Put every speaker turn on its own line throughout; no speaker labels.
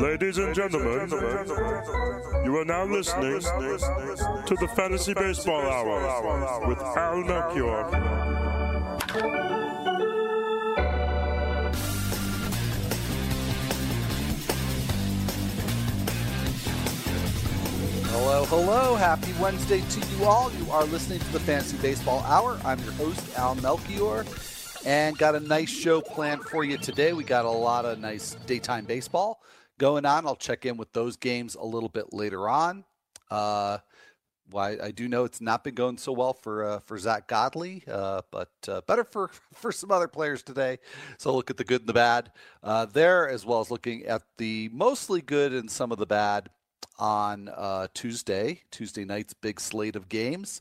Ladies and gentlemen, you are now listening to the Fantasy Baseball Hour with Al Melchior.
Hello, hello. Happy Wednesday to you all. You are listening to the Fantasy Baseball Hour. I'm your host, Al Melchior, and got a nice show planned for you today. We got a lot of nice daytime baseball going on. I'll check in with those games a little bit later on. Uh, why I do know it's not been going so well for uh, for Zack Godley, uh, but uh, better for for some other players today. So look at the good and the bad uh, there, as well as looking at the mostly good and some of the bad on uh, Tuesday, Tuesday night's big slate of games.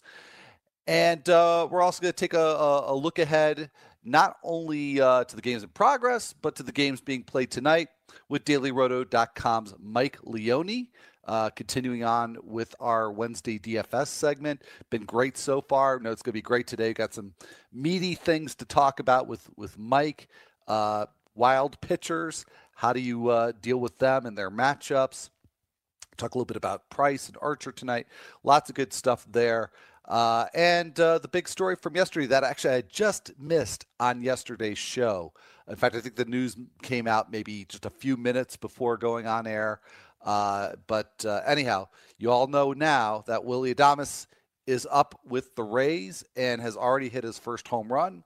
And uh, we're also going to take a, a, a, look ahead, not only to the games in progress, but to the games being played tonight with DailyRoto.com's Mike Leone. Uh, continuing on with our Wednesday DFS segment, been great so far. No, it's going to be great today. Got some meaty things to talk about with with Mike. Uh, wild pitchers. How do you uh, deal with them and their matchups? Talk a little bit about Price and Archer tonight. Lots of good stuff there. Uh, and uh, the big story from yesterday that actually I just missed on yesterday's show. In fact, I think the news came out maybe just a few minutes before going on air. Uh, but uh, anyhow, you all know now that Willy Adames is up with the Rays and has already hit his first home run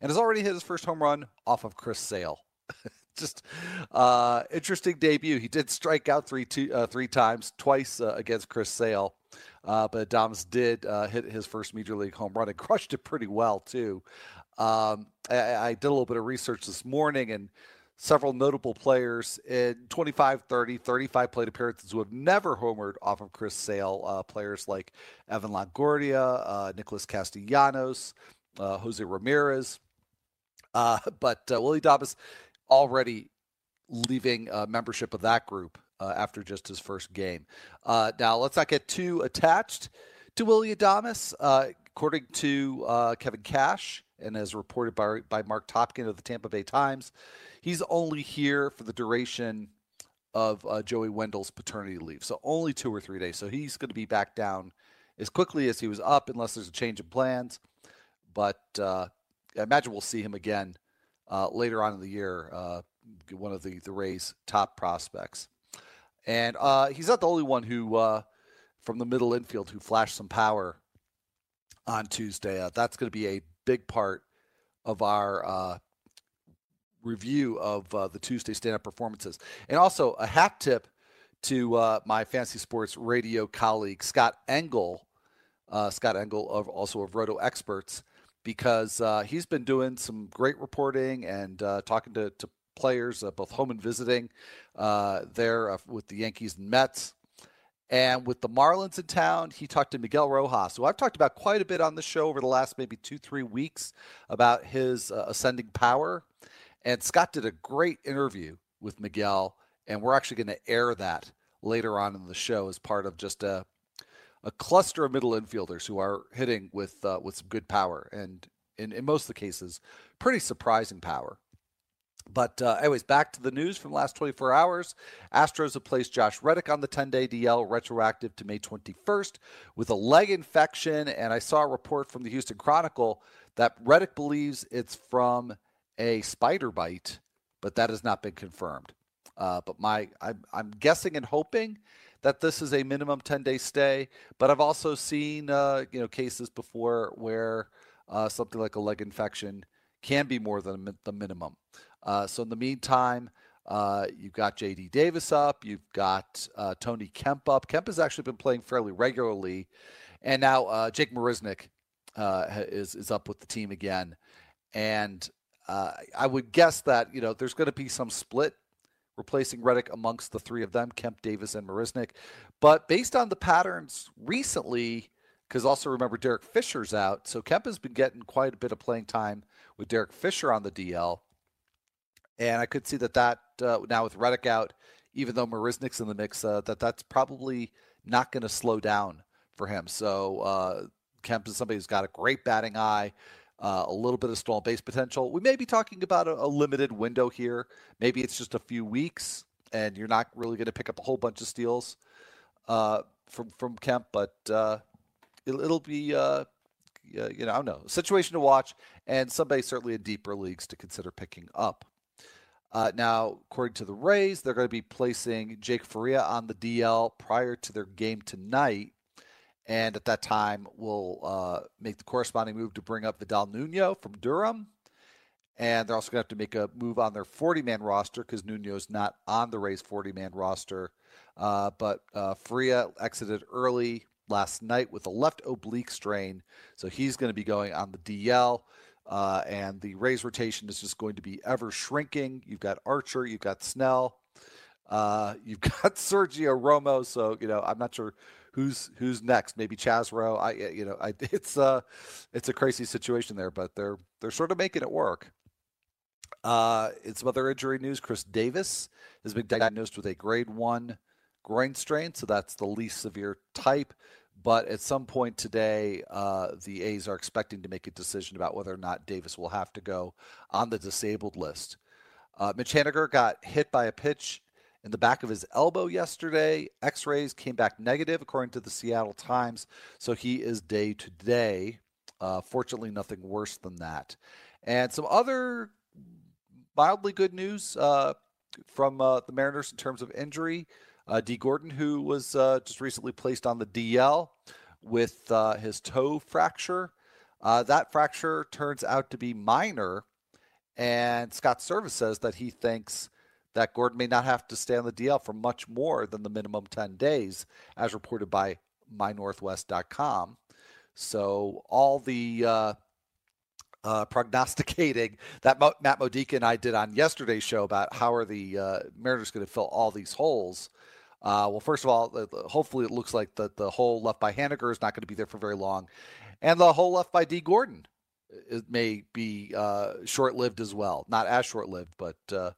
and has already hit his first home run off of Chris Sale. just uh, interesting debut. He did strike out three two, uh, three times, twice uh, against Chris Sale, uh, but Adames did uh, hit his first major league home run and crushed it pretty well too. Um, I, I, did a little bit of research this morning and several notable players in 25, 30, 35 plate appearances who have never homered off of Chris Sale. Uh, players like Evan Longoria, Nicholas Castellanos, Jose Ramirez. but Willy Adames already leaving uh, membership of that group uh, after just his first game. Uh, now, let's not get too attached to Willy Adames. Uh, according to uh, Kevin Cash, and as reported by, by Marc Topkin of the Tampa Bay Times, he's only here for the duration of uh, Joey Wendle's paternity leave. So only two or three days. So he's going to be back down as quickly as he was up, unless there's a change in plans. But I imagine we'll see him again uh, later on in the year, uh, one of the, the Rays' top prospects. And uh, he's not the only one who, uh, from the middle infield, who flashed some power on Tuesday. Uh, that's going to be a big part of our uh, review of the Tuesday stand up performances. And also a hat tip to my fantasy sports radio colleague, Scott Engel. Scott Engel, of, also of Roto Experts because uh, he's been doing some great reporting and uh, talking to, to players, uh, both home and visiting, uh, there uh, with the Yankees and Mets. And with the Marlins in town, he talked to Miguel Rojas, who I've talked about quite a bit on the show over the last maybe two, three weeks about his uh, ascending power. And Scott did a great interview with Miguel, and we're actually going to air that later on in the show as part of just a a cluster of middle infielders who are hitting with uh, with some good power and in, in most of the cases pretty surprising power. But uh, anyways, back to the news from the last 24 hours. Astros have placed Josh Reddick on the 10-day DL, retroactive to May 21st, with a leg infection. And I saw a report from the Houston Chronicle that Reddick believes it's from a spider bite, but that has not been confirmed. Uh, but my, I'm, I'm guessing and hoping that this is a minimum 10 day stay. But I've also seen uh, you know cases before where uh, something like a leg infection can be more than the minimum. Uh, so in the meantime, uh, you've got J.D. Davis up, you've got uh, Tony Kemp up. Kemp has actually been playing fairly regularly, and now uh, Jake Marisnick is is up with the team again, and I would guess that you know there's going to be some split replacing Reddick amongst the three of them, Kemp, Davis, and Marisnick. But based on the patterns recently, because also remember Derek Fisher's out, so Kemp has been getting quite a bit of playing time with Derek Fisher on the DL, and I could see that that uh, now with Reddick out, even though Marisnick's in the mix, uh, that that's probably not going to slow down for him. So uh, Kemp is somebody who's got a great batting eye. Uh, a little bit of stolen base potential. We may be talking about a, a limited window here. Maybe it's just a few weeks, and you're not really going to pick up a whole bunch of steals uh, from from Kemp, but uh, it, will be uh, you know I don't know situation to watch, and somebody certainly in deeper leagues to consider picking up. Uh, now, according to the Rays, they're going to be placing Jake Faria on the DL prior to their game tonight and at that time, we'll uh, make the corresponding move to bring up Vidal Nuno from Durham. And they're also going to have to make a move on their 40 man roster because Nuno's not on the Rays 40 man roster. Uh, but uh, Faria exited early last night with a left oblique strain. So he's going to be going on the DL. Uh, and the Rays rotation is just going to be ever shrinking. You've got Archer, you've got Snell, uh, you've got Sergio Romo. So, you know, I'm not sure who's who's next? Maybe Chaz Roe. I you know I it's uh it's a crazy situation there, but they're they're sort of making it work. Uh, in some other injury news, Khris Davis has been diagnosed with a grade one groin strain, so that's the least severe type. But at some point today, uh, the A's are expecting to make a decision about whether or not Davis will have to go on the disabled list. Uh, Mitch Haniger got hit by a pitch in the back of his elbow yesterday. X rays came back negative, according to the Seattle Times. So he is day to day. Uh, fortunately, nothing worse than that. And some other mildly good news uh, from uh, the Mariners in terms of injury. Uh, Dee Gordon, who was uh, just recently placed on the DL with uh, his toe fracture. that fracture turns out to be minor. And Scott Servais says that he thinks that Gordon may not have to stay on the DL for much more than the minimum 10 days, as reported by mynorthwest.com. So all the uh, uh, prognosticating that Mo- Matt Modica and I did on yesterday's show about how are the uh, Mariners going to fill all these holes. Uh, well, first of all, hopefully it looks like the, the hole left by Haniger is not going to be there for very long. And the hole left by Dee Gordon uh, it may be uh, short lived as well. Not as short lived, but uh,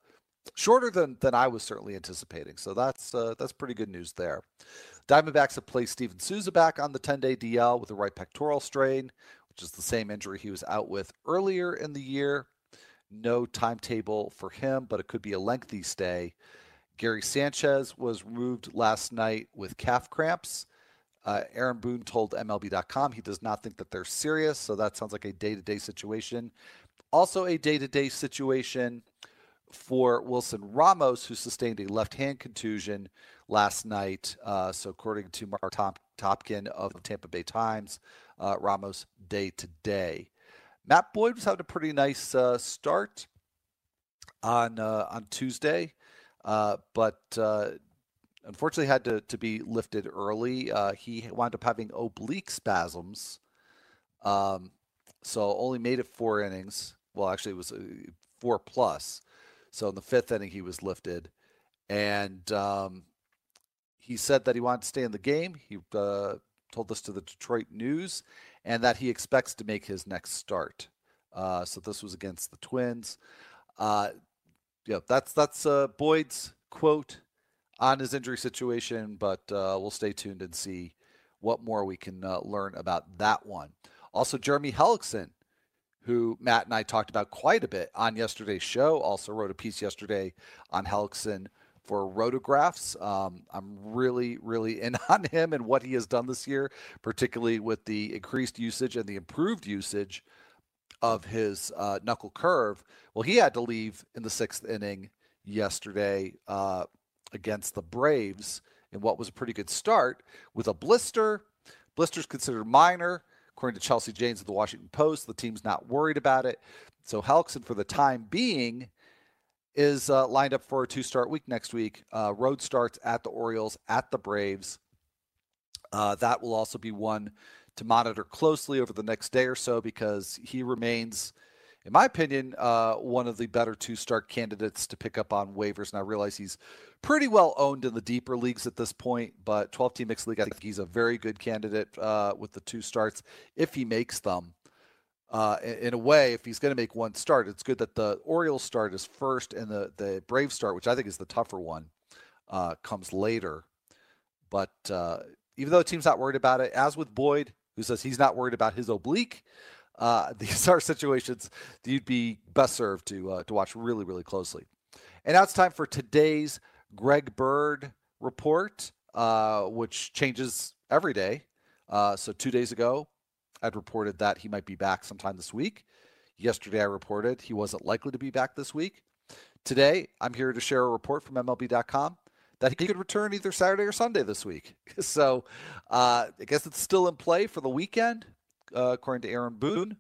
shorter than than I was certainly anticipating. So that's uh, that's pretty good news there. Diamondbacks have placed Steven Souza back on the 10-day DL with a right pectoral strain, which is the same injury he was out with earlier in the year. No timetable for him, but it could be a lengthy stay. Gary Sanchez was removed last night with calf cramps. Uh, Aaron Boone told MLB.com he does not think that they're serious, so that sounds like a day to day situation. Also, a day to day situation for Wilson Ramos, who sustained a left hand contusion last night. Uh, so, according to Marc Top- Topkin of the Tampa Bay Times, uh, Ramos day to day. Matt Boyd was having a pretty nice uh, start on uh, on Tuesday, uh, but uh, unfortunately had to, to be lifted early. he wound up having oblique spasms, um, so only made it four innings. Well, actually, it was four plus. So in the fifth inning, he was lifted, and um, he said that he wanted to stay in the game. He uh, told this to the Detroit News, and that he expects to make his next start. Uh, so this was against the Twins. Uh, yeah, that's that's uh, Boyd's quote on his injury situation, but uh, we'll stay tuned and see what more we can uh, learn about that one. Also, Jeremy Hellickson who Matt and I talked about quite a bit on yesterday's show. Also wrote a piece yesterday on Hellickson for rotographs. Um, I'm really, really in on him and what he has done this year, particularly with the increased usage and the improved usage of his uh, knuckle curve. Well, he had to leave in the sixth inning yesterday uh, against the Braves in what was a pretty good start with a blister. Blister's considered minor. According to Chelsea Janes of the Washington Post, the team's not worried about it. So Hellickson, for the time being, is uh, lined up for a two start week next week. Uh, road starts at the Orioles, at the Braves. Uh, that will also be one to monitor closely over the next day or so because he remains in my opinion, uh, one of the better two start candidates to pick up on waivers. And I realize he's pretty well owned in the deeper leagues at this point, but 12 team mixed league, I think he's a very good candidate uh, with the two starts if he makes them. Uh, in, a way, if he's going to make one start, it's good that the Orioles start is first and the, the Brave start, which I think is the tougher one, uh, comes later. But uh, even though the team's not worried about it, as with Boyd, who says he's not worried about his oblique, uh, these are situations that you'd be best served to uh, to watch really, really closely. And now it's time for today's Greg Bird report, uh, which changes every day. Uh, so two days ago, I'd reported that he might be back sometime this week. Yesterday, I reported he wasn't likely to be back this week. Today, I'm here to share a report from MLB.com that he could return either Saturday or Sunday this week. So uh, I guess it's still in play for the weekend, uh, according to Aaron Boone.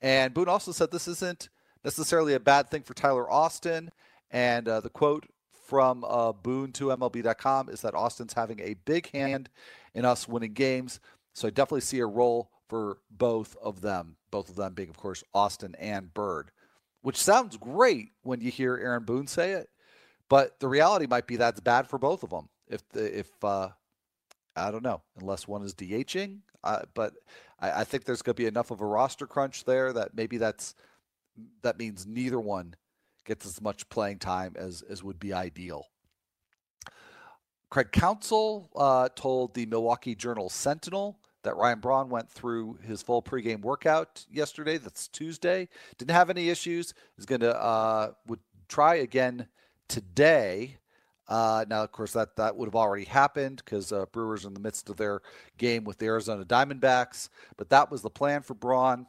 And Boone also said this isn't necessarily a bad thing for Tyler Austin. And uh, the quote from uh, Boone to MLB.com is that Austin's having a big hand in us winning games. So I definitely see a role for both of them, both of them being, of course, Austin and Bird, which sounds great when you hear Aaron Boone say it. But the reality might be that's bad for both of them. If the, if uh, I don't know, unless one is DHing. Uh, but I, I think there's going to be enough of a roster crunch there that maybe that's that means neither one gets as much playing time as as would be ideal. Craig Counsell uh, told the Milwaukee Journal Sentinel that Ryan Braun went through his full pregame workout yesterday. That's Tuesday. Didn't have any issues. Is going to uh, would try again today. Uh, now, of course, that that would have already happened because uh, Brewers are in the midst of their game with the Arizona Diamondbacks. But that was the plan for Braun.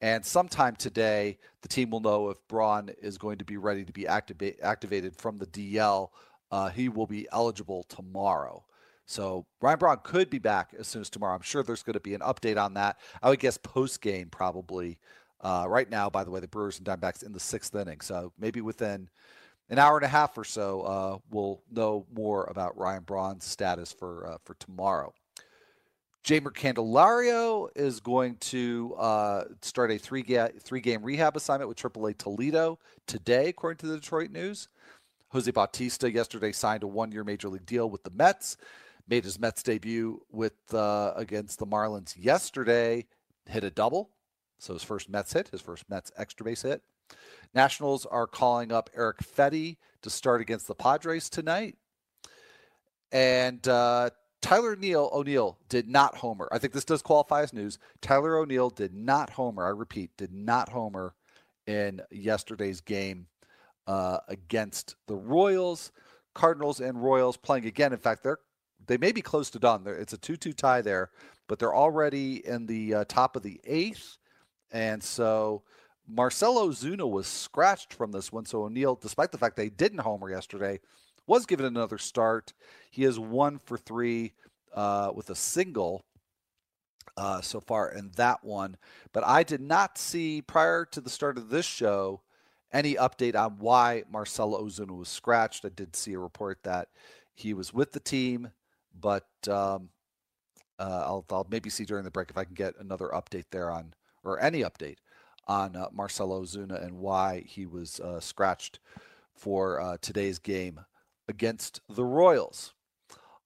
And sometime today, the team will know if Braun is going to be ready to be activa- activated from the DL. Uh, he will be eligible tomorrow. So Ryan Braun could be back as soon as tomorrow. I'm sure there's going to be an update on that. I would guess post game probably. Uh, right now, by the way, the Brewers and Diamondbacks in the sixth inning. So maybe within an hour and a half or so, uh, we'll know more about Ryan Braun's status for uh, for tomorrow. Jeimer Candelario is going to uh, start a three ga- three game rehab assignment with AAA Toledo today, according to the Detroit News. Jose Bautista yesterday signed a one year major league deal with the Mets. Made his Mets debut with uh, against the Marlins yesterday. Hit a double, so his first Mets hit, his first Mets extra base hit. Nationals are calling up Eric Fedde to start against the Padres tonight. And uh, Tyler Neal O'Neill did not homer. I think this does qualify as news. Tyler O'Neill did not homer. I repeat, did not homer in yesterday's game uh, against the Royals. Cardinals and Royals playing again. In fact, they're they may be close to done. It's a two-two tie there, but they're already in the uh, top of the eighth, and so Marcell Ozuna was scratched from this one. So O'Neill, despite the fact they didn't homer yesterday, was given another start. He is one for three uh, with a single uh, so far in that one. But I did not see prior to the start of this show any update on why Marcell Ozuna was scratched. I did see a report that he was with the team, but um, uh, I'll, I'll maybe see during the break if I can get another update there on or any update on uh, Marcell Ozuna and why he was uh, scratched for uh, today's game against the Royals.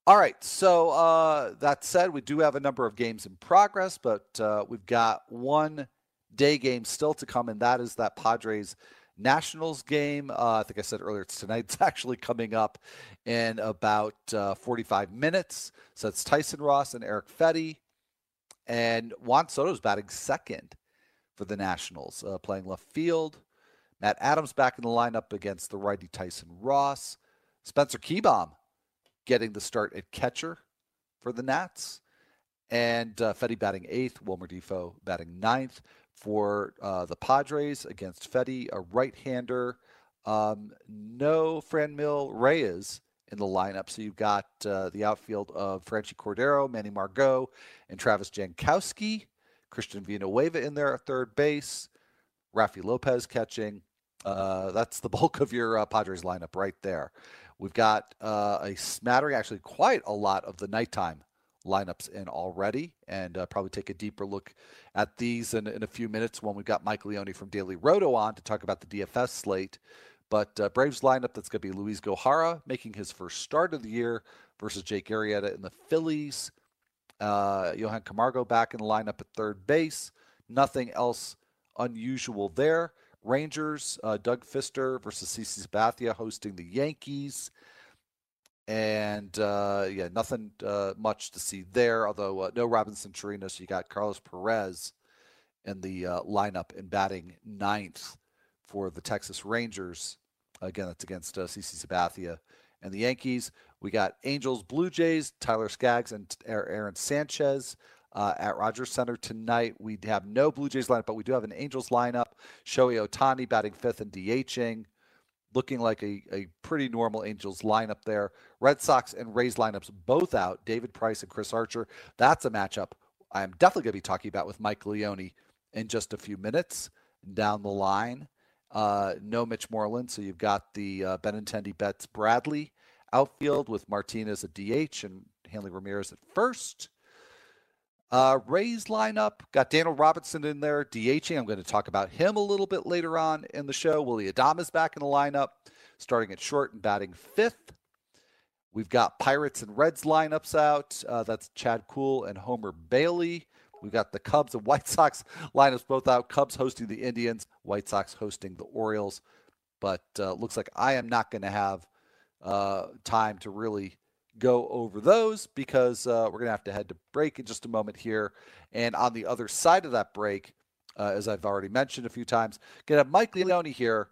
All right, so uh, that said, we do have a number of games in progress, but uh, we've got one day game still to come, and that is that Padres Nationals game. Uh, I think I said earlier it's tonight. It's actually coming up in about 45 minutes. So it's Tyson Ross and Eric Fedde. And Juan Soto's batting second for the Nationals, uh, playing left field. Matt Adams back in the lineup against the righty Tyson Ross. Spencer Kieboom getting the start at catcher for the Nats. And uh, Fedde batting eighth, Wilmer Difo batting ninth for uh, the Padres against Fedde, a right-hander. Um, no Franmil Reyes in the lineup. So you've got uh, the outfield of Franchy Cordero, Manny Margot, and Travis Jankowski. Christian Villanueva in there at third base, Raffy Lopez catching. Uh, that's the bulk of your uh, Padres lineup right there. We've got uh, a smattering, actually quite a lot of the nighttime lineups in already and uh, probably take a deeper look at these in, in, a few minutes when we've got Mike Leone from Daily Roto on to talk about the DFS slate. But uh, Braves lineup that's going to be Luiz Gohara making his first start of the year versus Jake Arrieta in the Phillies. Uh, Johan Camargo back in the lineup at third base. Nothing else unusual there. Rangers, uh, Doug Fister versus CC Sabathia hosting the Yankees. And uh, yeah, nothing uh, much to see there, although uh, no Robinson Chirinos. So you got Carlos Perez in the uh, lineup and batting ninth for the Texas Rangers. Again, that's against CC Sabathia and the Yankees. We got Angels, Blue Jays, Tyler Skaggs, and Aaron Sanchez. Uh, at Rogers Center tonight. We have no Blue Jays lineup, but we do have an Angels lineup. Shohei Ohtani batting fifth and DHing looking like a, a pretty normal Angels lineup there. Red Sox and Rays lineups both out. David Price and Chris Archer. That's a matchup I'm definitely going to be talking about with Mike Leone in just a few minutes down the line. Uh, no Mitch Moreland, so you've got the uh, Benintendi Betts Bradley outfield with Martinez at DH and Hanley Ramirez at first. Uh, Rays lineup got Daniel Robertson in there, DHing. I'm going to talk about him a little bit later on in the show. Willy Adames back in the lineup, starting at short and batting fifth. We've got Pirates and Reds lineups out. Uh, that's Chad Kuhl and Homer Bailey. We've got the Cubs and White Sox lineups both out. Cubs hosting the Indians, White Sox hosting the Orioles. But uh, looks like I am not going to have uh, time to really go over those because uh, we're going to have to head to break in just a moment here. And on the other side of that break, uh, as I've already mentioned a few times, going to have Mike Leone here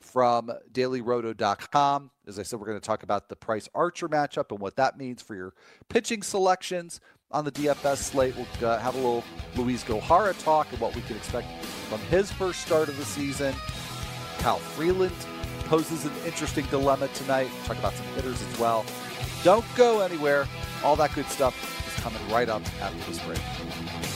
from dailyroto.com. As I said, we're going to talk about the Price Archer matchup and what that means for your pitching selections on the DFS slate. We'll uh, have a little Luiz Gohara talk and what we can expect from his first start of the season. Kyle Freeland poses an interesting dilemma tonight. Talk about some hitters as well. Don't go anywhere. All that good stuff is coming right up after this break.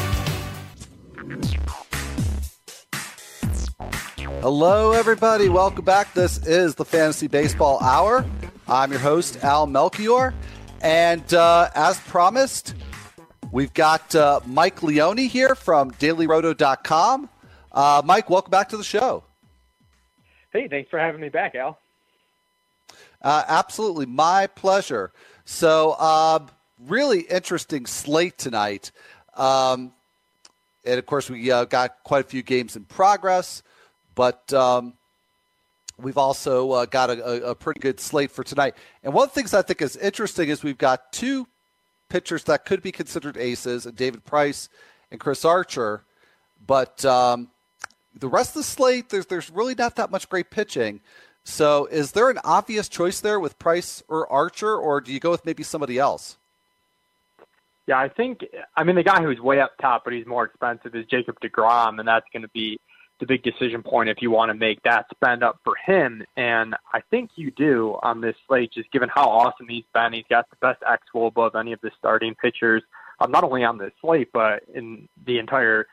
Hello, everybody. Welcome back. This is the Fantasy Baseball Hour. I'm your host, Al Melchior. And uh, as promised, we've got uh, Mike Leone here from dailyroto.com. Uh, Mike, welcome back to the show.
Hey, thanks for having me back, Al.
Uh, absolutely. My pleasure. So, uh, really interesting slate tonight. Um, and of course, we uh, got quite a few games in progress. But um, we've also uh, got a, a, pretty good slate for tonight. And one of the things I think is interesting is we've got two pitchers that could be considered aces, David Price and Chris Archer. But um, the rest of the slate, there's there's really not that much great pitching. So, is there an obvious choice there with Price or Archer, or do you go with maybe somebody else?
Yeah, I think I mean the guy who's way up top, but he's more expensive is Jacob DeGrom, and that's going to be the big decision point if you want to make that spend up for him. And I think you do on this slate, just given how awesome he's been. He's got the best xWOB of any of the starting pitchers, um, not only on this slate, but in the entire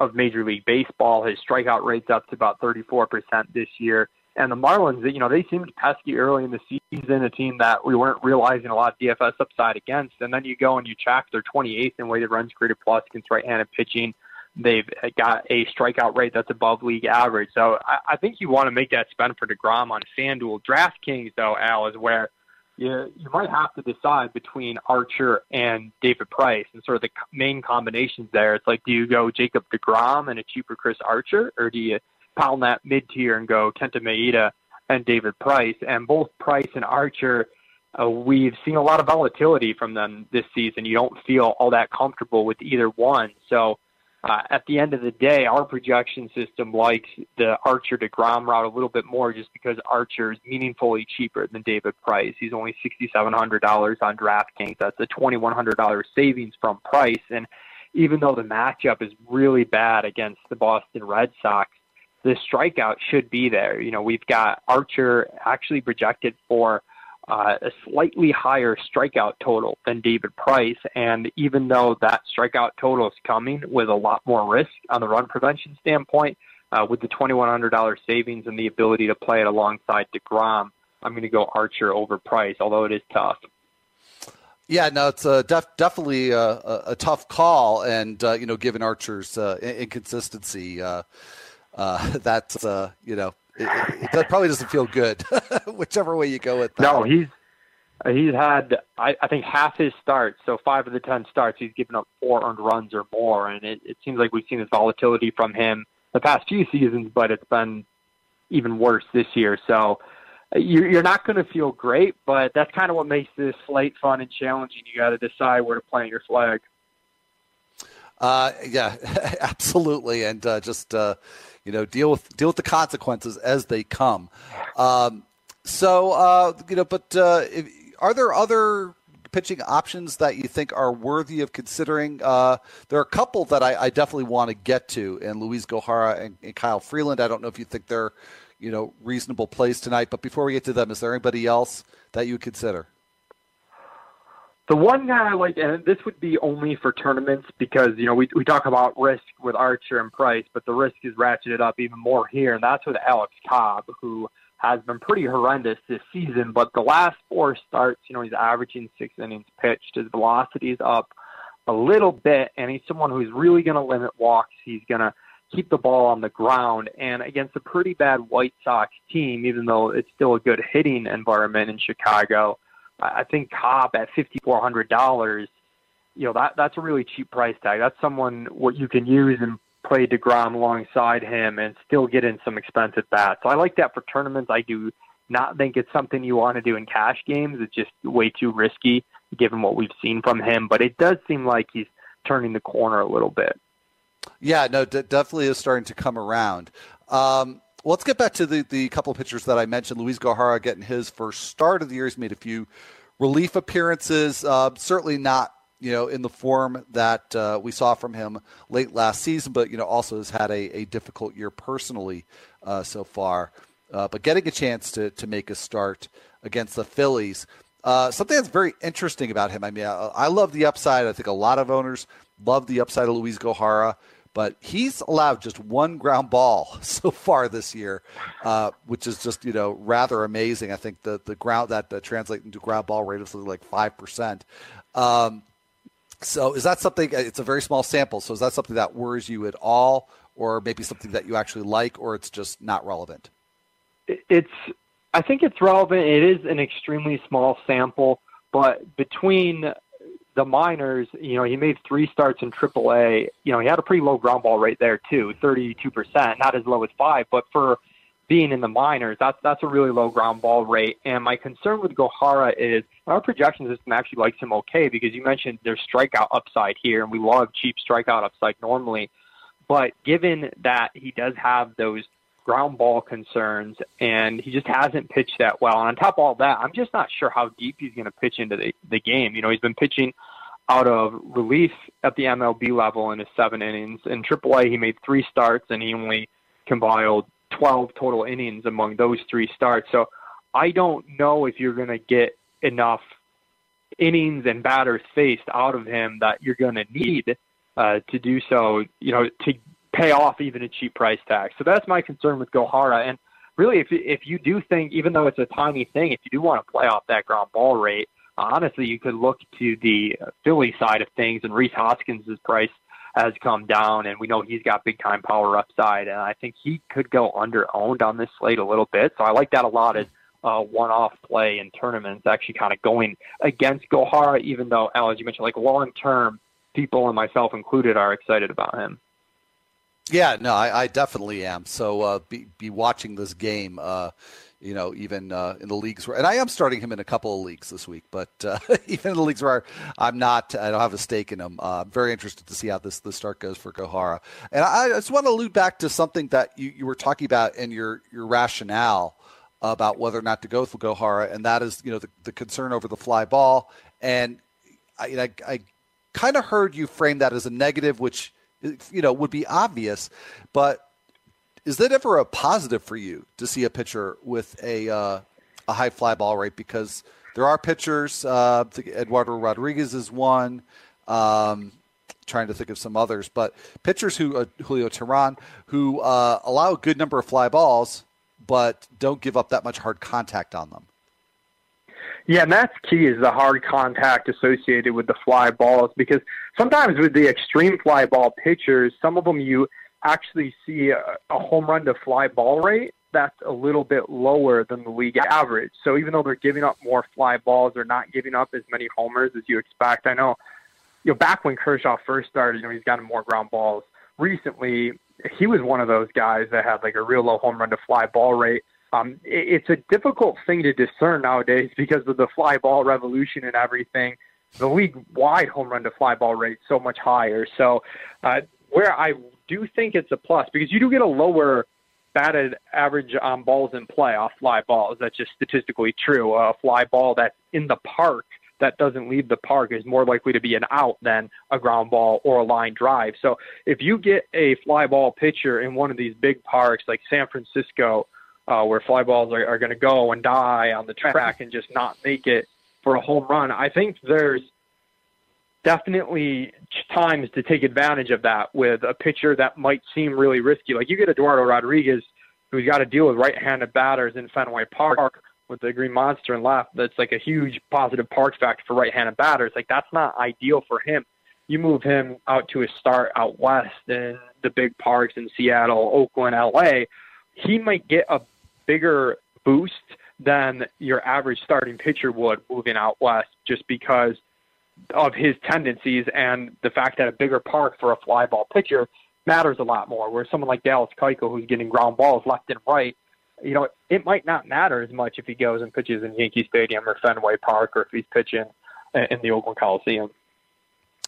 of Major League Baseball. His strikeout rate's up to about 34% this year. And the Marlins, you know, they seemed pesky early in the season, a team that we weren't realizing a lot of DFS upside against. And then you go and you check, they're 28th in weighted runs created plus against right-handed pitching. They've got a strikeout rate that's above league average. So I, I think you want to make that spend for DeGrom on FanDuel. DraftKings, though, Al, is where you, you might have to decide between Archer and David Price and sort of the main combinations there. It's like, do you go Jacob DeGrom and a cheaper Chris Archer, or do you pound that mid tier and go Kenta Maeda and David Price? And both Price and Archer, uh, we've seen a lot of volatility from them this season. You don't feel all that comfortable with either one. So uh, at the end of the day, our projection system likes the Archer DeGrom route a little bit more just because Archer is meaningfully cheaper than David Price. He's only $6,700 on DraftKings. That's a $2,100 savings from Price. And even though the matchup is really bad against the Boston Red Sox, the strikeout should be there. You know, we've got Archer actually projected for uh, a slightly higher strikeout total than David Price. And even though that strikeout total is coming with a lot more risk on the run prevention standpoint, uh, with the $2,100 savings and the ability to play it alongside DeGrom, I'm going to go Archer over Price, although it is tough.
Yeah, no, it's uh, def- definitely a, a, a, tough call, and uh, you know, given Archer's uh, inconsistency, uh, uh, that's uh, you know it, it, probably doesn't feel good, whichever way you go with that.
No, he's he's had I, I think half his starts, so five of the ten starts, he's given up four earned runs or more, and it, it seems like we've seen this volatility from him the past few seasons, but it's been even worse this year. So you're, you're not going to feel great, but that's kind of what makes this slate fun and challenging. You got to decide where to plant your flag.
Uh, yeah, absolutely, and uh, just uh, you know deal with deal with the consequences as they come. Um, so uh, you know, but uh, if, are there other pitching options that you think are worthy of considering? Uh, there are a couple that I, I definitely want to get to, and Luiz Gohara and, and, Kyle Freeland. I don't know if you think they're you know reasonable plays tonight, but before we get to them, is there anybody else that you consider?
The one guy I like, and this would be only for tournaments because you know we we talk about risk with Archer and Price, but the risk is ratcheted up even more here, and that's with Alex Cobb, who has been pretty horrendous this season. But the last four starts, you know, he's averaging six innings pitched. His velocity is up a little bit, and he's someone who's really going to limit walks. He's going to keep the ball on the ground, and against a pretty bad White Sox team, even though it's still a good hitting environment in Chicago I think Cobb at fifty four hundred dollars, you know that that's a really cheap price tag. That's someone what you can use and play DeGrom alongside him and still get in some expensive bats. So I like that for tournaments. I do not think it's something you want to do in cash games. It's just way too risky given what we've seen from him. But it does seem like he's turning the corner a little bit.
Yeah, no, d- definitely is starting to come around. Um, let's get back to the, the couple of pitchers that I mentioned. Luiz Gohara getting his first start of the year. He's made a few relief appearances. Uh, certainly not, you know, in the form that uh, we saw from him late last season, but you know, also has had a, a difficult year personally uh, so far. Uh, but getting a chance to to make a start against the Phillies. Uh, something that's very interesting about him. I mean, I, I love the upside. I think a lot of owners love the upside of Luiz Gohara but he's allowed just one ground ball so far this year, uh, which is just you know rather amazing. I think the the ground that uh, translates into ground ball rate is something like five percent. Um, so is that something? Uh, it's a very small sample. So is that something that worries you at all, or maybe something that you actually like, or it's just not relevant?
It's. I think it's relevant. It is an extremely small sample, but between the minors, you know, he made three starts in AAA. You know, he had a pretty low ground ball rate there too, 32%, not as low as five, but for being in the minors, that's that's a really low ground ball rate. And my concern with Gohara is our projection system actually likes him okay because you mentioned there's strikeout upside here, and we love cheap strikeout upside normally. But given that he does have those ground ball concerns, and he just hasn't pitched that well. And on top of all that, I'm just not sure how deep he's going to pitch into the, the game. You know, he's been pitching out of relief at the MLB level in his seven innings. In AAA, he made three starts, and he only compiled 12 total innings among those three starts. So I don't know if you're going to get enough innings and batters faced out of him that you're going to need uh, to do so, you know, to pay off even a cheap price tag. So that's my concern with Gohara. And really, if if you do think, even though it's a tiny thing, if you do want to play off that ground ball rate, honestly, you could look to the Philly side of things, and Rhys Hoskins' price has come down, and we know he's got big time power upside, and I think he could go under owned on this slate a little bit. So I like that a lot as a one off play in tournaments, actually kind of going against Gohara, even though, Al, as you mentioned, like long term, people and myself included are excited about him.
Yeah, no, I, I definitely am. So uh, be be watching this game. Uh, you know, even uh, in the leagues where, and I am starting him in a couple of leagues this week, but uh, even in the leagues where I'm not, I don't have a stake in him. Uh, I'm very interested to see how this the start goes for Gohara. And I, I just want to allude back to something that you, you were talking about in your your rationale about whether or not to go with Gohara, and that is, you know, the, the concern over the fly ball. And I, I, I kind of heard you frame that as a negative, which you know would be obvious, but is that ever a positive for you to see a pitcher with a uh, a high fly ball rate? Because there are pitchers. Uh, Eduardo Rodriguez is one. Um, trying to think of some others, but pitchers who uh, Julio Teheran who uh, allow a good number of fly balls, but don't give up that much hard contact on them.
Yeah, and that's key is the hard contact associated with the fly balls because sometimes with the extreme fly ball pitchers, some of them you actually see a, a home run to fly ball rate that's a little bit lower than the league average. So even though they're giving up more fly balls, they're not giving up as many homers as you expect. I know, you know, back when Kershaw first started, you know, he's gotten more ground balls. Recently, he was one of those guys that had like a real low home run to fly ball rate. Um, it, it's a difficult thing to discern nowadays because of the fly ball revolution and everything. The league wide home run to fly ball rate so much higher. So, uh, where I do think it's a plus because you do get a lower batted average on balls in play off fly balls. That's just statistically true. A fly ball that's in the park that doesn't leave the park is more likely to be an out than a ground ball or a line drive. So if you get a fly ball pitcher in one of these big parks like San Francisco, uh, where fly balls are, are going to go and die on the track and just not make it for a home run, I think there's definitely times to take advantage of that with a pitcher that might seem really risky. Like you get Eduardo Rodriguez, who's got to deal with right-handed batters in Fenway Park with the Green Monster and left. That's like a huge positive park factor for right-handed batters. Like that's not ideal for him. You move him out to a start out west in the big parks in Seattle, Oakland, LA. He might get a bigger boost than your average starting pitcher would moving out west, just because of his tendencies and the fact that a bigger park for a fly ball pitcher matters a lot more. Where someone like Dallas Keuchel, who's getting ground balls left and right, you know, it might not matter as much if he goes and pitches in Yankee Stadium or Fenway Park or if he's pitching in the Oakland Coliseum.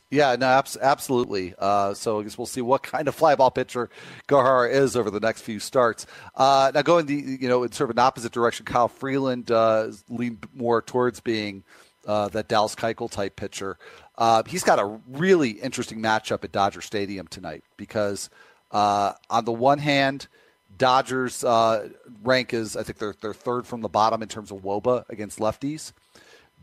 Yeah, no, absolutely. Uh, so I guess we'll see what kind of flyball pitcher Gohara is over the next few starts. Uh, now, going the you know in sort of an opposite direction, Kyle Freeland uh, leaned more towards being uh, that Dallas Keuchel type pitcher. Uh, he's got a really interesting matchup at Dodger Stadium tonight because uh, on the one hand, Dodgers uh, rank is I think they're they're third from the bottom in terms of WOBA against lefties,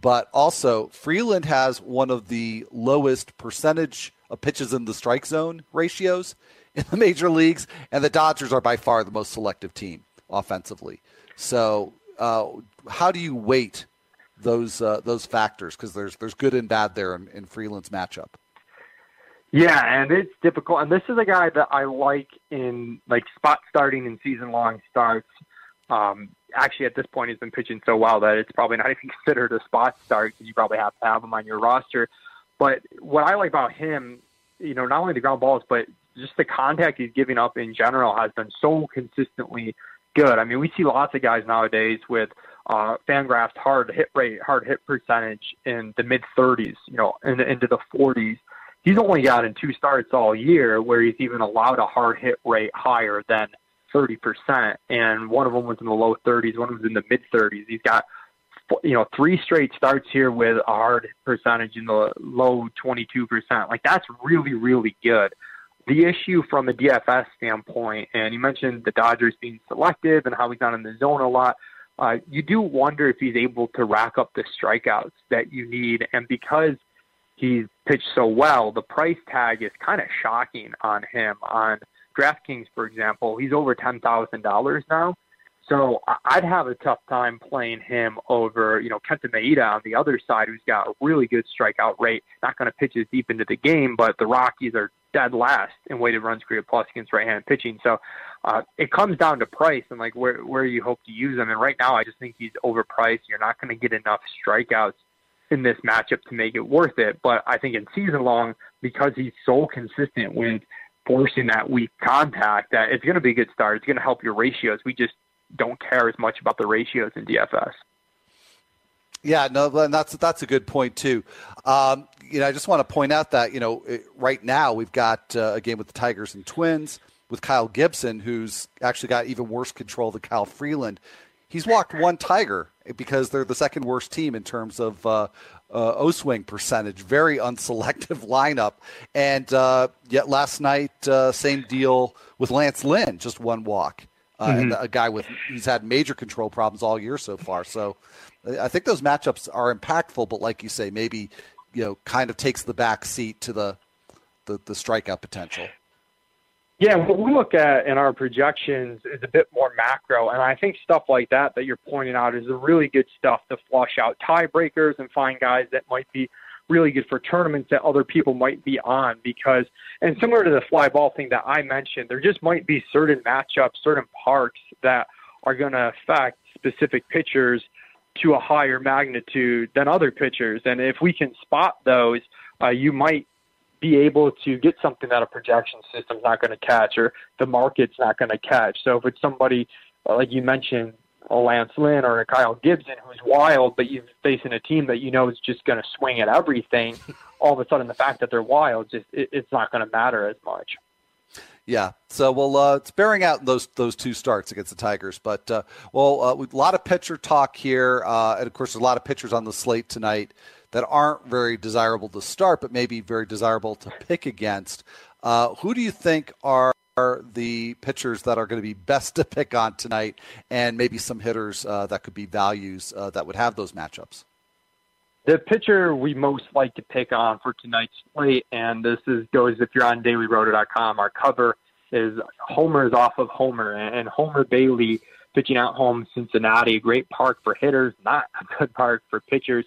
but also Freeland has one of the lowest percentage of pitches in the strike zone ratios in the major leagues, and the Dodgers are by far the most selective team offensively. So, uh, how do you weight those uh, those factors because there's there's good and bad there in, in Freeland's matchup.
Yeah, and it's difficult. And this is a guy that I like in like spot starting and season long starts. Um, actually, at this point, he's been pitching so well that it's probably not even considered a spot start because you probably have to have him on your roster. But what I like about him, you know, not only the ground balls, but just the contact he's giving up in general has been so consistently good. I mean, we see lots of guys nowadays with uh, Fangraphs hard hit rate, hard hit percentage in the mid 30s, you know, in into the 40s. He's only gotten two starts all year where he's even allowed a hard hit rate higher than 30%. And one of them was in the low 30s, one was in the mid 30s. He's got, you know, three straight starts here with a hard percentage in the low 22%. Like that's really, really good. The issue from a DFS standpoint, and you mentioned the Dodgers being selective and how he's not in the zone a lot uh, you do wonder if he's able to rack up the strikeouts that you need. And because he's pitched so well, the price tag is kind of shocking on him. On DraftKings, for example, he's over ten thousand dollars now. So I'd have a tough time playing him over, you know, Kenta Maeda on the other side, who's got a really good strikeout rate. Not going to pitch as deep into the game, but the Rockies are dead last in weighted runs created plus against right-handed pitching. So uh, it comes down to price and like where where you hope to use him. And right now, I just think he's overpriced. You're not going to get enough strikeouts in this matchup to make it worth it. But I think in season long, because he's so consistent with forcing that weak contact, that it's going to be a good start. It's going to help your ratios. We just don't care as much about the ratios in DFS.
Yeah, no, that's that's a good point too. Um, you know, I just want to point out that you know right now we've got uh, a game with the Tigers and Twins with Kyle Gibson, who's actually got even worse control than Kyle Freeland. He's walked one Tiger because they're the second worst team in terms of uh, uh, O swing percentage. Very unselective lineup. And uh, yet last night, uh, same deal with Lance Lynn, just one walk. Uh, mm-hmm. And a guy with he's had major control problems all year so far. So I think those matchups are impactful, but like you say, maybe you know kind of takes the back seat to the the, the strikeout potential.
Yeah, what we look at in our projections is a bit more macro, and I think stuff like that that you're pointing out is the really good stuff to flush out tiebreakers and find guys that might be really good for tournaments that other people might be on because and similar to the fly ball thing that I mentioned, there just might be certain matchups, certain parks that are going to affect specific pitchers to a higher magnitude than other pitchers. And if we can spot those, uh, you might be able to get something that a projection system's not going to catch or the market's not going to catch. So if it's somebody uh, like you mentioned, a Lance Lynn or a Kyle Gibson who's wild, but you're facing a team that you know is just going to swing at everything, all of a sudden the fact that they're wild just it, it's not going to matter as much.
Yeah. So well, uh, it's bearing out those those two starts against the Tigers, but uh, well, uh, a lot of pitcher talk here, uh, and of course, there's a lot of pitchers on the slate tonight that aren't very desirable to start, but maybe very desirable to pick against. Uh, who do you think are the pitchers that are going to be best to pick on tonight, and maybe some hitters uh, that could be values uh, that would have those matchups?
The pitcher we most like to pick on for tonight's slate, and this is goes if you're on DailyRoto.com. Our cover is Homer's off of Homer, and Homer Bailey pitching out home Cincinnati. Great park for hitters, not a good park for pitchers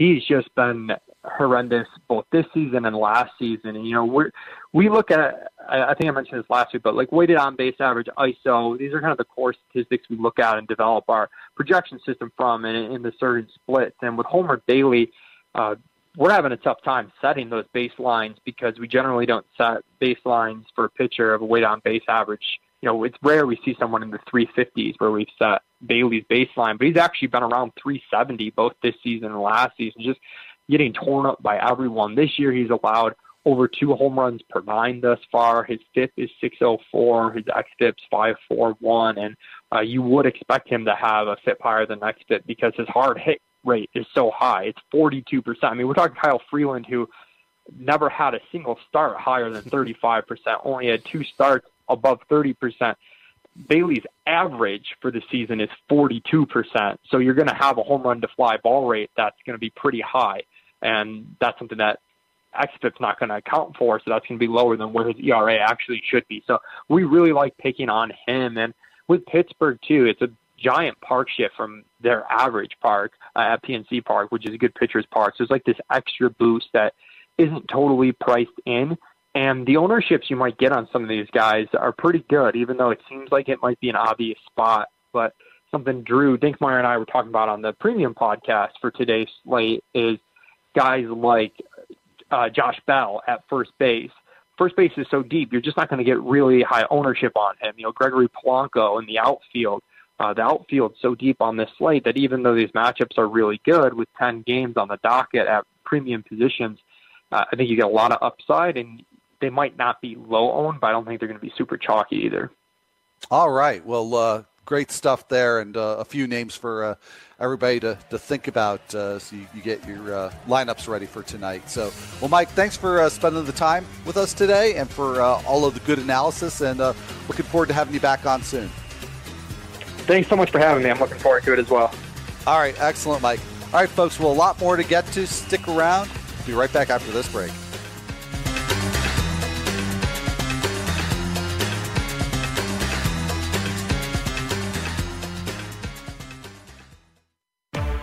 he's just been horrendous both this season and last season. And, you know, we we look at, I think I mentioned this last week, but like weighted on base average, ISO, these are kind of the core statistics we look at and develop our projection system from in, in the certain splits. And with Homer Bailey, uh, we're having a tough time setting those baselines because we generally don't set baselines for a pitcher of a weighted on base average. You know, it's rare we see someone in the 350s where we've set Bailey's baseline, but he's actually been around 370 both this season and last season, just getting torn up by everyone. This year, he's allowed over two home runs per nine thus far. His FIP is 604, his xFIP's 541, and uh, you would expect him to have a FIP higher than xFIP because his hard hit rate is so high. It's 42%. I mean, we're talking Kyle Freeland, who never had a single start higher than 35%, only had two starts above 30%. Bailey's average for the season is 42%. So you're going to have a home run to fly ball rate that's going to be pretty high. And that's something that xFIP's not going to account for. So that's going to be lower than where his ERA actually should be. So we really like picking on him. And with Pittsburgh, too, it's a giant park shift from their average park uh, at PNC Park, which is a good pitcher's park. So it's like this extra boost that isn't totally priced in. And the ownerships you might get on some of these guys are pretty good, even though it seems like it might be an obvious spot. But something Drew Dinkmeyer and I were talking about on the premium podcast for today's slate is guys like uh, Josh Bell at first base. First base is so deep, you're just not going to get really high ownership on him. You know, Gregory Polanco in the outfield. Uh, the outfield so deep on this slate that even though these matchups are really good with 10 games on the docket at premium positions, uh, I think you get a lot of upside and they might not be low owned, but I don't think they're going to be super chalky either.
All right. Well, uh, great stuff there, and uh, a few names for uh, everybody to, to think about uh, so you, you, get your uh, lineups ready for tonight. So, well, Mike, thanks for uh, spending the time with us today and for all of the good analysis, and looking forward to having you back on soon.
Thanks so much for having me. I'm looking forward to it as well.
All right. Excellent, Mike. All right, folks. Well, a lot more to get to. Stick around. Be right back after this break.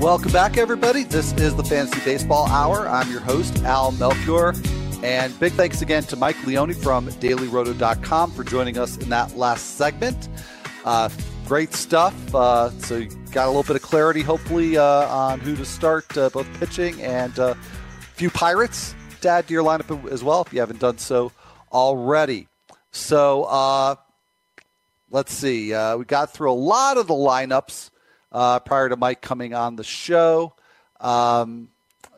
Welcome back, everybody. This is the Fantasy Baseball Hour. I'm your host, Al Melchior. And big thanks again to Mike Leone from dailyroto.com for joining us in that last segment. Uh, great stuff. Uh, so, you got a little bit of clarity, hopefully, uh, on who to start, uh, both pitching and uh, a few Pirates to add to your lineup as well if you haven't done so already. So, uh, let's see. we got through a lot of the lineups uh, prior to Mike coming on the show. Um,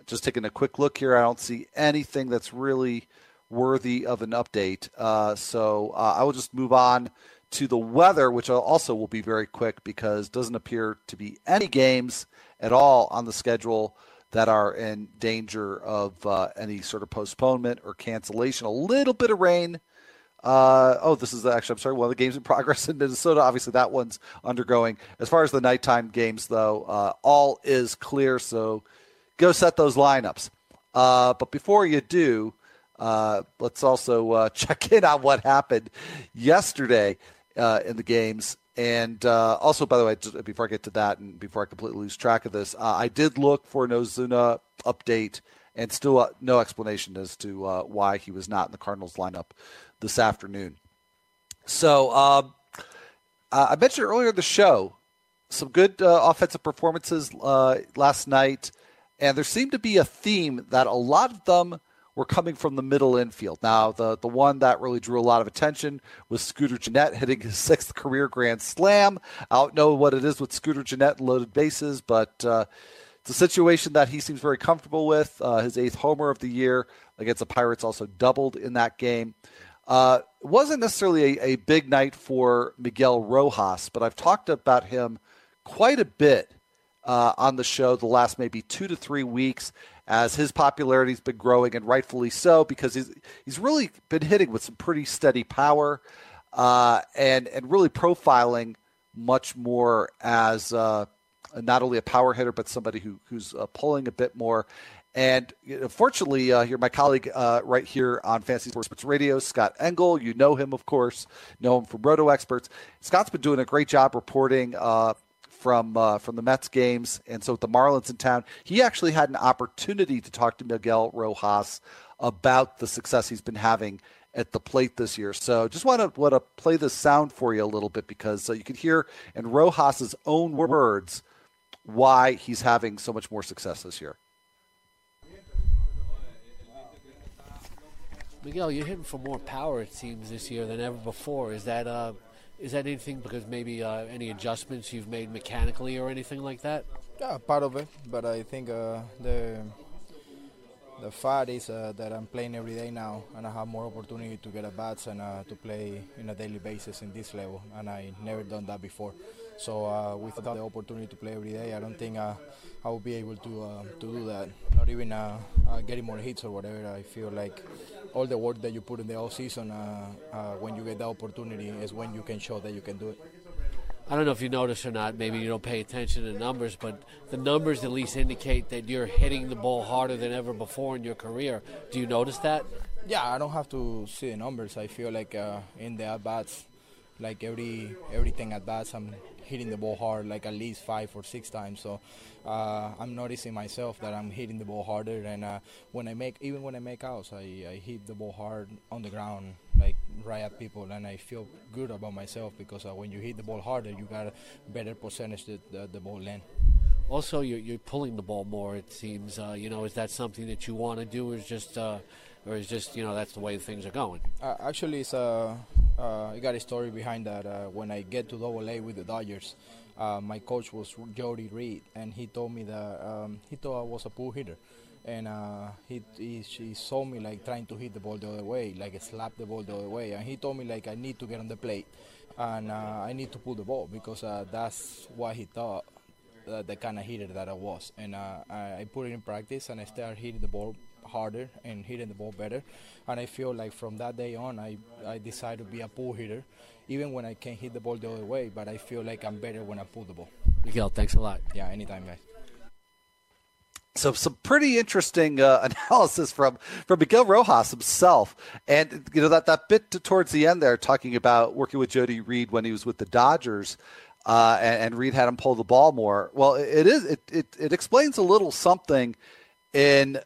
just taking a quick look here, I don't see anything that's really worthy of an update. Uh, so uh, I will just move on to the weather, which also will be very quick because doesn't appear to be any games at all on the schedule that are in danger of uh, any sort of postponement or cancellation. A little bit of rain uh, oh, this is actually, I'm sorry, one of the games in progress in Minnesota. Obviously, that one's undergoing. As far as the nighttime games, though, uh, all is clear. So go set those lineups. Uh, but before you do, uh, let's also uh, check in on what happened yesterday uh, in the games. And also, by the way, just before I get to that and before I completely lose track of this, I did look for an Ozuna update and still no explanation as to why he was not in the Cardinals lineup this afternoon. So um, I mentioned earlier in the show some good uh, offensive performances uh, last night, and there seemed to be a theme that a lot of them were coming from the middle infield. Now, the, the one that really drew a lot of attention was Scooter Gennett hitting his sixth career grand slam. I don't know what it is with Scooter Gennett loaded bases, but uh, it's a situation that he seems very comfortable with. Uh, his eighth homer of the year against the Pirates also doubled in that game. Uh, it wasn't necessarily a, a, big night for Miguel Rojas, but I've talked about him quite a bit uh, on the show the last maybe two to three weeks as his popularity's been growing, and rightfully so because he's he's really been hitting with some pretty steady power uh, and and really profiling much more as uh, not only a power hitter but somebody who who's uh, pulling a bit more and fortunately, uh, here my colleague uh, right here on Fantasy Sports Radio, Scott Engel. You know him, of course, know him from Roto Experts. Scott's been doing a great job reporting uh, from uh, from the Mets games, and so with the Marlins in town, he actually had an opportunity to talk to Miguel Rojas about the success he's been having at the plate this year. So just want to want to play this sound for you a little bit because uh, you can hear in Rojas's own words why he's having so much more success this year.
Miguel, you're hitting for more power it seems this year than ever before. Is that uh, is that anything because maybe uh, any adjustments you've made mechanically or anything like that?
Yeah, part of it, but I think uh, the the fact is uh, that I'm playing every day now, and I have more opportunity to get at bats and uh, to play in a daily basis in this level, and I never done that before. So uh, without the opportunity to play every day, I don't think uh, I will be able to uh, to do that. Not even uh, getting more hits or whatever. I feel like all the work that you put in the off season, uh, when you get the opportunity, is when you can show that you can do it.
I don't know if you notice or not. Maybe you don't pay attention to numbers, but the numbers at least indicate that you're hitting the ball harder than ever before in your career. Do you notice that?
Yeah, I don't have to see the numbers. I feel like in the at bats, like every everything at bats, I'm hitting the ball hard like at least five or six times. So uh, I'm noticing myself that I'm hitting the ball harder, and uh, when I make even when I make outs, I, I hit the ball hard on the ground like right at people, and I feel good about myself because uh, when you hit the ball harder, you got a better percentage that the, the ball land.
Also, you're, you're pulling the ball more. It seems. Uh, you know, is that something that you want to do? Is just uh, or is just you know that's the way things are going?
Uh, actually, it's a uh, I got a story behind that. Uh, when I get to Double A with the Dodgers, uh, my coach was Jody Reed, and he told me that um, he thought I was a pull hitter, and uh, he, he he saw me like trying to hit the ball the other way, like slap the ball the other way, and he told me like I need to get on the plate, and uh, I need to pull the ball because uh, that's what he thought. the kind of hitter that I was, and I, I put it in practice, and I started hitting the ball harder and hitting the ball better. And I feel like from that day on, I, I decided to be a pull hitter, even when I can't hit the ball the other way. But I feel like I'm better when I pull the ball.
Miguel, thanks a lot.
Yeah, anytime, guys.
So some pretty interesting uh, analysis from from Miguel Rojas himself, and you know that that bit towards the end there, talking about working with Jody Reed when he was with the Dodgers, uh, and, and, Reed had him pull the ball more. Well, it is it, it it explains a little something in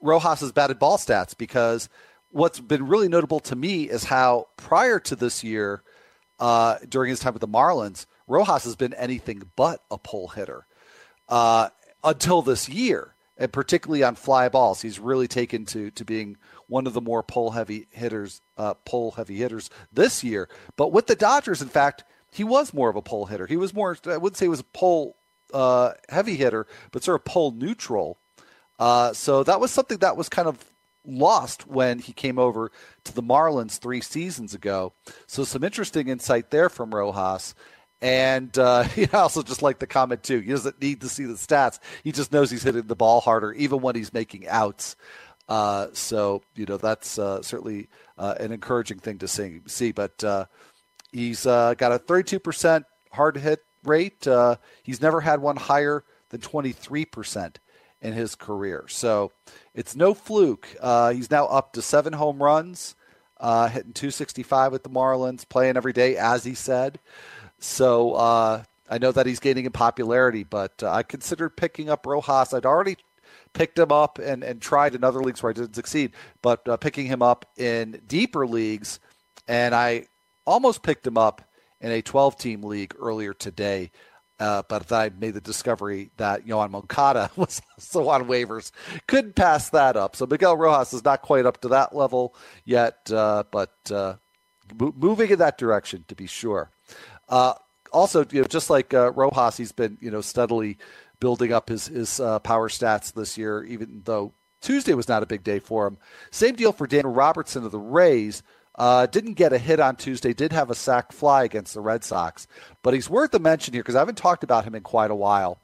Rojas's batted ball stats because what's been really notable to me is how prior to this year, uh, during his time with the Marlins, Rojas has been anything but a pull hitter. Uh, until this year, and particularly on fly balls, he's really taken to to being one of the more pull heavy hitters, uh, pull heavy hitters this year. But with the Dodgers, in fact, he was more of a pull hitter. He was more, I wouldn't say he was a pull uh, heavy hitter, but sort of pull neutral. Uh, so that was something that was kind of lost when he came over to the Marlins three seasons ago. So some interesting insight there from Rojas. And uh, he also just like the comment too. He doesn't need to see the stats. He just knows he's hitting the ball harder, even when he's making outs. Uh, so you know that's uh, certainly uh, an encouraging thing to see. see. But uh, he's uh, got a 32% hard hit rate. he's never had one higher than 23% in his career. So it's no fluke. he's now up to seven home runs, hitting 265 with the Marlins, playing every day, as he said. So uh, I know that he's gaining in popularity, but uh, I considered picking up Rojas. I'd already picked him up and, and tried in other leagues where I didn't succeed, but uh, picking him up in deeper leagues, and I almost picked him up in a 12 team league earlier today. Uh, but I made the discovery that Yoan Moncada was also on waivers. Couldn't pass that up. So Miguel Rojas is not quite up to that level yet, uh, but uh, moving in that direction to be sure. Uh, also, you know, just like uh, Rojas, he's been you know steadily building up his his uh, power stats this year, even though Tuesday was not a big day for him. Same deal for Daniel Robertson of the Rays. Uh, didn't get a hit on Tuesday. Did have a sac fly against the Red Sox, but he's worth a mention here because I haven't talked about him in quite a while.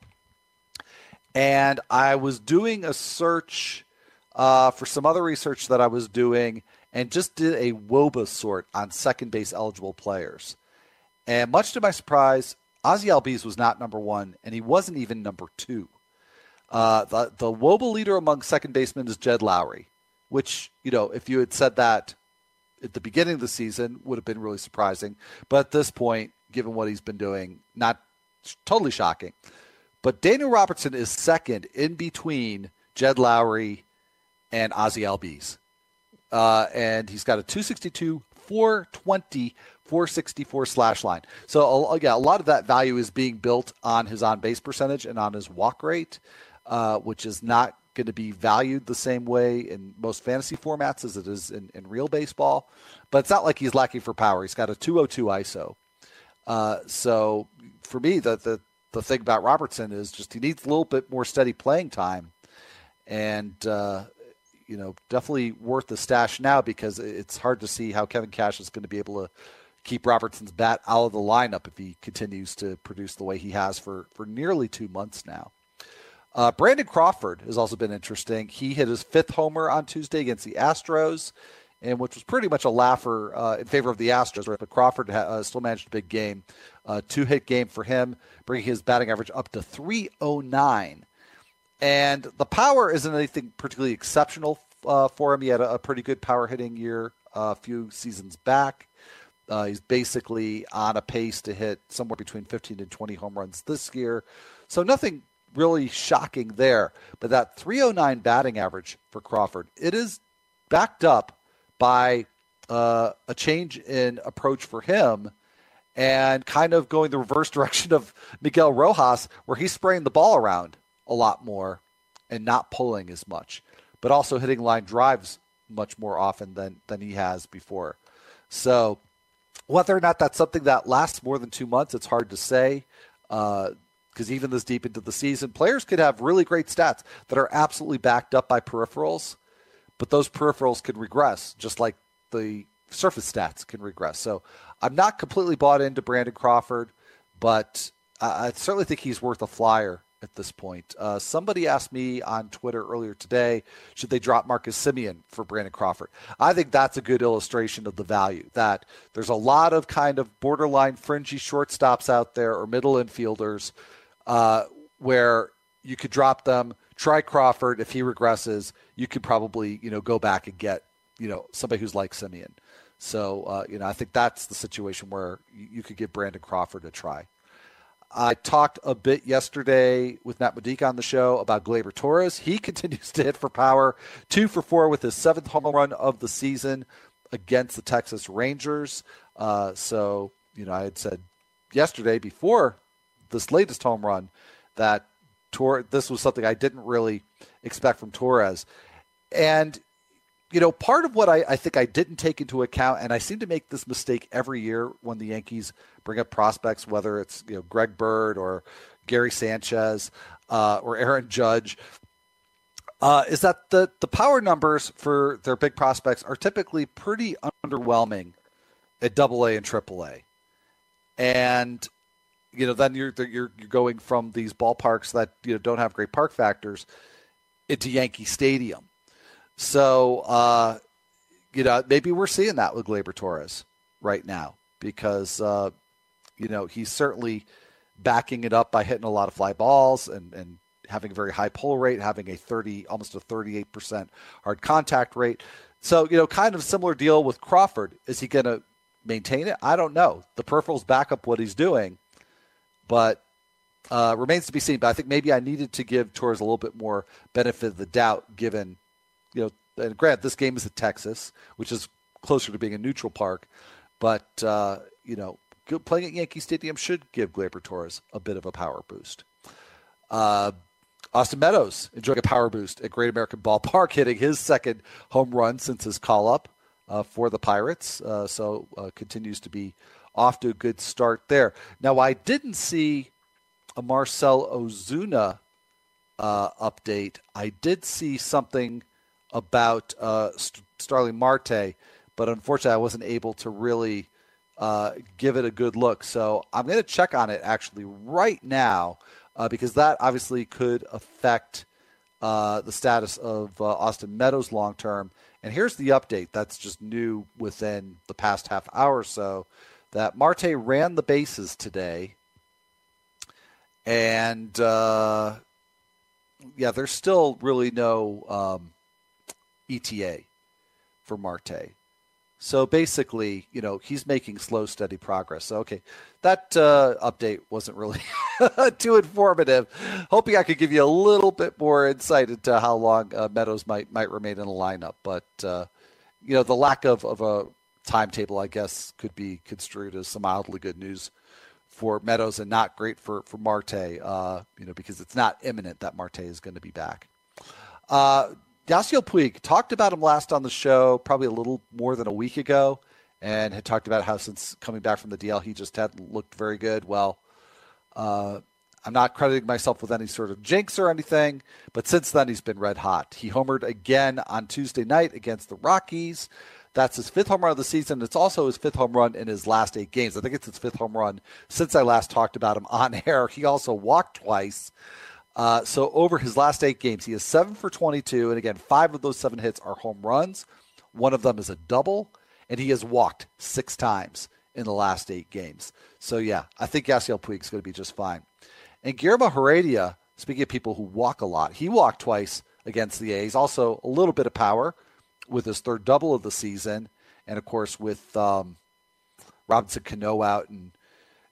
And I was doing a search uh, for some other research that I was doing, and just did a WOBA sort on second base eligible players. And much to my surprise, Ozzie Albies was not number one, and he wasn't even number two. Uh, the the WOBA leader among second basemen is Jed Lowrie, which you know if you had said that at the beginning of the season would have been really surprising. But at this point, given what he's been doing, not totally shocking. But Daniel Robertson is second in between Jed Lowrie and Ozzie Albies. Uh, and he's got a 262, 420 464 slash line. So, yeah, a lot of that value is being built on his on base percentage and on his walk rate, uh, which is not going to be valued the same way in most fantasy formats as it is in, in real baseball. But it's not like he's lacking for power. He's got a 202 ISO. Uh, so, for me, the, the, the thing about Robertson is just he needs a little bit more steady playing time. And, uh, you know, definitely worth the stash now because it's hard to see how Kevin Cash is going to be able to keep Robertson's bat out of the lineup if he continues to produce the way he has for, for nearly two months now. Uh, Brandon Crawford has also been interesting. He hit his fifth homer on Tuesday against the Astros, and which was pretty much a laugher uh, in favor of the Astros. Right? But Crawford ha- uh, still managed a big game, two hit game for him, bringing his batting average up to 309. And the power isn't anything particularly exceptional uh, for him. He had a, a, pretty good power hitting year uh, a few seasons back. Uh, he's basically on a pace to hit somewhere between 15 and 20 home runs this year. So nothing really shocking there. But that 309 batting average for Crawford, it is backed up by uh, a change in approach for him and kind of going the reverse direction of Miguel Rojas, where he's spraying the ball around a lot more and not pulling as much, but also hitting line drives much more often than, than he has before. So whether or not that's something that lasts more than two months, it's hard to say. Because even this deep into the season, players could have really great stats that are absolutely backed up by peripherals, but those peripherals can regress, just like the surface stats can regress. So I'm not completely bought into Brandon Crawford, but I certainly think he's worth a flyer at this point. Uh, somebody asked me on Twitter earlier today, should they drop Marcus Semien for Brandon Crawford? I think that's a good illustration of the value that there's a lot of kind of borderline fringy shortstops out there or middle infielders uh, where you could drop them try Crawford. If he regresses, you could probably you know go back and get you know somebody who's like Semien. So uh, you know I think that's the situation where you could give Brandon Crawford a try. I talked a bit yesterday with Matt Modica on the show about Gleyber Torres. He continues to hit for power, two for four with his seventh home run of the season against the Texas Rangers. Uh, so, you know, I had said yesterday before this latest home run that Tor- this was something I didn't really expect from Torres. And, you know, part of what I, I think I didn't take into account, and I seem to make this mistake every year when the Yankees bring up prospects, whether it's, you know, Greg Bird or Gary Sanchez uh, or Aaron Judge, uh, is that the, the power numbers for their big prospects are typically pretty underwhelming at double A and triple A. And, you know, then you're, you're, you're going from these ballparks that, you know, don't have great park factors into Yankee Stadium. So, uh, you know, maybe we're seeing that with Gleyber Torres right now because, uh, you know, he's certainly backing it up by hitting a lot of fly balls and, and having a very high pull rate, having a 30, almost a 38% hard contact rate. So, you know, kind of similar deal with Crawford. Is he going to maintain it? I don't know. The peripherals back up what he's doing, but uh, remains to be seen. But I think maybe I needed to give Torres a little bit more benefit of the doubt, given, you know, and grant this game is at Texas, which is closer to being a neutral park, but uh, you know, playing at Yankee Stadium should give Gleyber Torres a bit of a power boost. Uh, Austin Meadows enjoying a power boost at Great American Ballpark, hitting his second home run since his call up uh, for the Pirates. Uh, so uh, continues to be off to a good start there. Now, I didn't see a Marcell Ozuna uh, update. I did see something about uh, St- Starling Marte, but unfortunately, I wasn't able to really uh, give it a good look. So I'm going to check on it actually right now uh, because that obviously could affect uh, the status of uh, Austin Meadows long term. And here's the update that's just new within the past half hour or so that Marte ran the bases today. And uh, yeah, there's still really no um, ETA for Marte. So basically, you know, he's making slow, steady progress. So, okay, that uh, update wasn't really too informative. Hoping I could give you a little bit more insight into how long uh, Meadows might might remain in the lineup, but uh, you know, the lack of, of a timetable, I guess, could be construed as some mildly good news for Meadows and not great for for Marte. Uh, you know, because it's not imminent that Marte is going to be back. Uh, Yasiel Puig talked about him last on the show, probably a little more than a week ago, and had talked about how since coming back from the DL, he just hadn't looked very good. Well, uh, I'm not crediting myself with any sort of jinx or anything, but since then he's been red hot. He homered again on Tuesday night against the Rockies. That's his fifth home run of the season. It's also his fifth home run in his last eight games. I think it's his fifth home run since I last talked about him on air. He also walked twice. Uh, so over his last eight games, he is seven for 22, and again, five of those seven hits are home runs. One of them is a double, and he has walked six times in the last eight games. So yeah, I think Yasiel Puig is going to be just fine. And Guillermo Heredia, speaking of people who walk a lot, he walked twice against the A's. Also a little bit of power with his third double of the season, and of course with um, Robinson Cano out and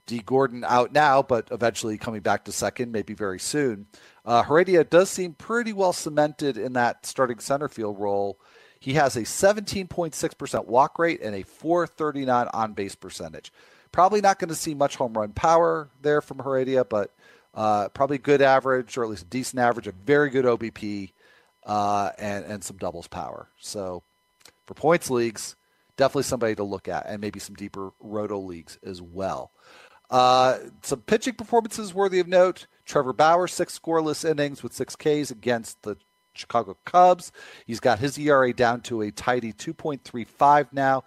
Dee Gordon out now, but eventually coming back to second, maybe very soon. Uh, Heredia does seem pretty well cemented in that starting center field role. He has a 17.6% walk rate and a 439 on base percentage. Probably not going to see much home run power there from Heredia, but uh, probably good average or at least a decent average, a very good OBP, uh, and, and some doubles power. So for points leagues, definitely somebody to look at, and maybe some deeper roto leagues as well. Uh, some pitching performances worthy of note. Trevor Bauer, six scoreless innings with six Ks against the Chicago Cubs. He's got his ERA down to a tidy 2.35 now.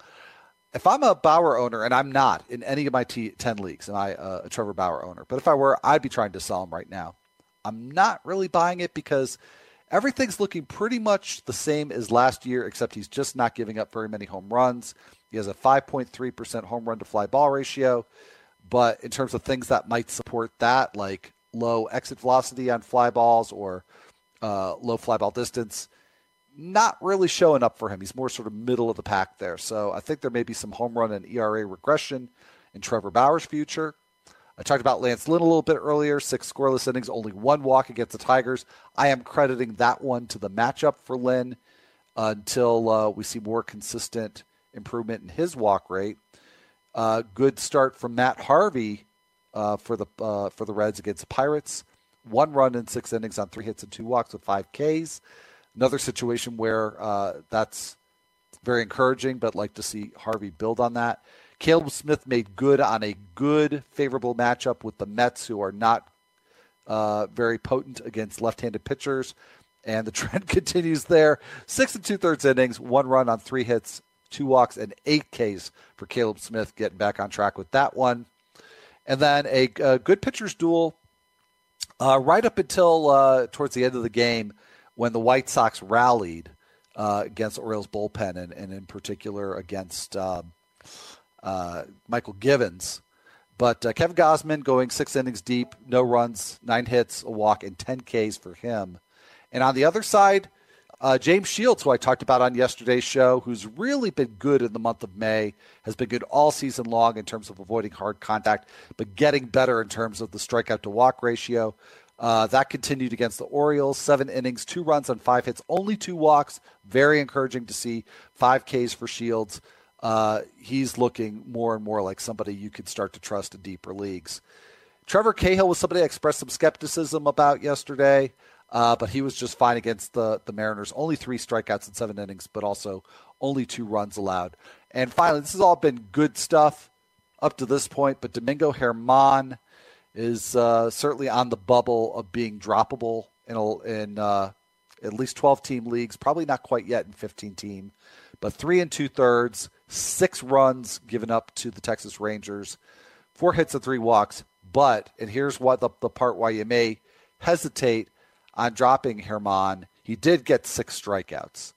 If I'm a Bauer owner, and I'm not in any of my t- 10 leagues, and I uh, a Trevor Bauer owner? But if I were, I'd be trying to sell him right now. I'm not really buying it because everything's looking pretty much the same as last year, except he's just not giving up very many home runs. He has a 5.3% home run to fly ball ratio. But in terms of things that might support that, like low exit velocity on fly balls or uh, low fly ball distance. Not really showing up for him. He's more sort of middle of the pack there. So I think there may be some home run and ERA regression in Trevor Bauer's future. I talked about Lance Lynn a little bit earlier. Six scoreless innings, only one walk against the Tigers. I am crediting that one to the matchup for Lynn until uh, we see more consistent improvement in his walk rate. Uh, good start from Matt Harvey uh, for the uh, for the Reds against the Pirates. One run in six innings on three hits and two walks with five Ks. Another situation where uh, that's very encouraging, but like to see Harvey build on that. Caleb Smith made good on a good, favorable matchup with the Mets, who are not uh, very potent against left-handed pitchers, and the trend continues there. Six and two-thirds innings, one run on three hits, two walks, and eight Ks for Caleb Smith, getting back on track with that one. And then a, a good pitchers duel uh, right up until uh, towards the end of the game when the White Sox rallied uh, against Orioles bullpen and, and in particular against um, uh, Mychal Givens. But uh, Kevin Gausman going six innings deep, no runs, nine hits, a walk, and 10 Ks for him. And on the other side, uh, James Shields, who I talked about on yesterday's show, who's really been good in the month of May, has been good all season long in terms of avoiding hard contact, but getting better in terms of the strikeout to walk ratio. Uh, that continued against the Orioles. Seven innings, two runs on five hits, only two walks. Very encouraging to see. Five Ks for Shields uh, he's looking more and more like somebody you could start to trust in deeper leagues. Trevor Cahill was somebody I expressed some skepticism about yesterday, uh, but he was just fine against the, the Mariners. Only three strikeouts in seven innings, but also only two runs allowed. And finally, this has all been good stuff up to this point, but Domingo Germán is uh, certainly on the bubble of being droppable in, a, in uh, at least 12 team leagues, probably not quite yet in 15 team, but three and two thirds six runs given up to the Texas Rangers, four hits and three walks. But, and here's what the, the part why you may hesitate on dropping Germán, he did get six strikeouts.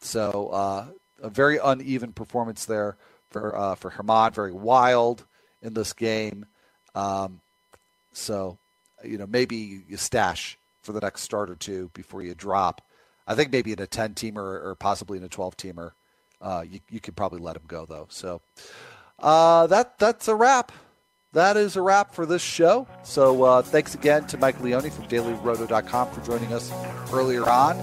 So uh, a very uneven performance there for uh, for Germán, very wild in this game. Um, so, you know, maybe you stash for the next start or two before you drop. I think maybe in a 10 teamer or possibly in a 12 teamer uh, you, you could probably let him go though. So uh, that that's a wrap. That is a wrap for this show. So uh, thanks again to Mike Leone from DailyRoto.com for joining us earlier on.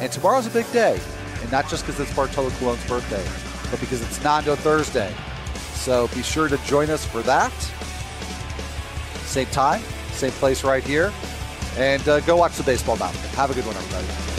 And tomorrow's a big day, and not just because it's Bartolo Colon's birthday, but because it's Nando Thursday. So be sure to join us for that. Same time, same place right here. And uh, go watch the baseball mountain. Have a good one, everybody.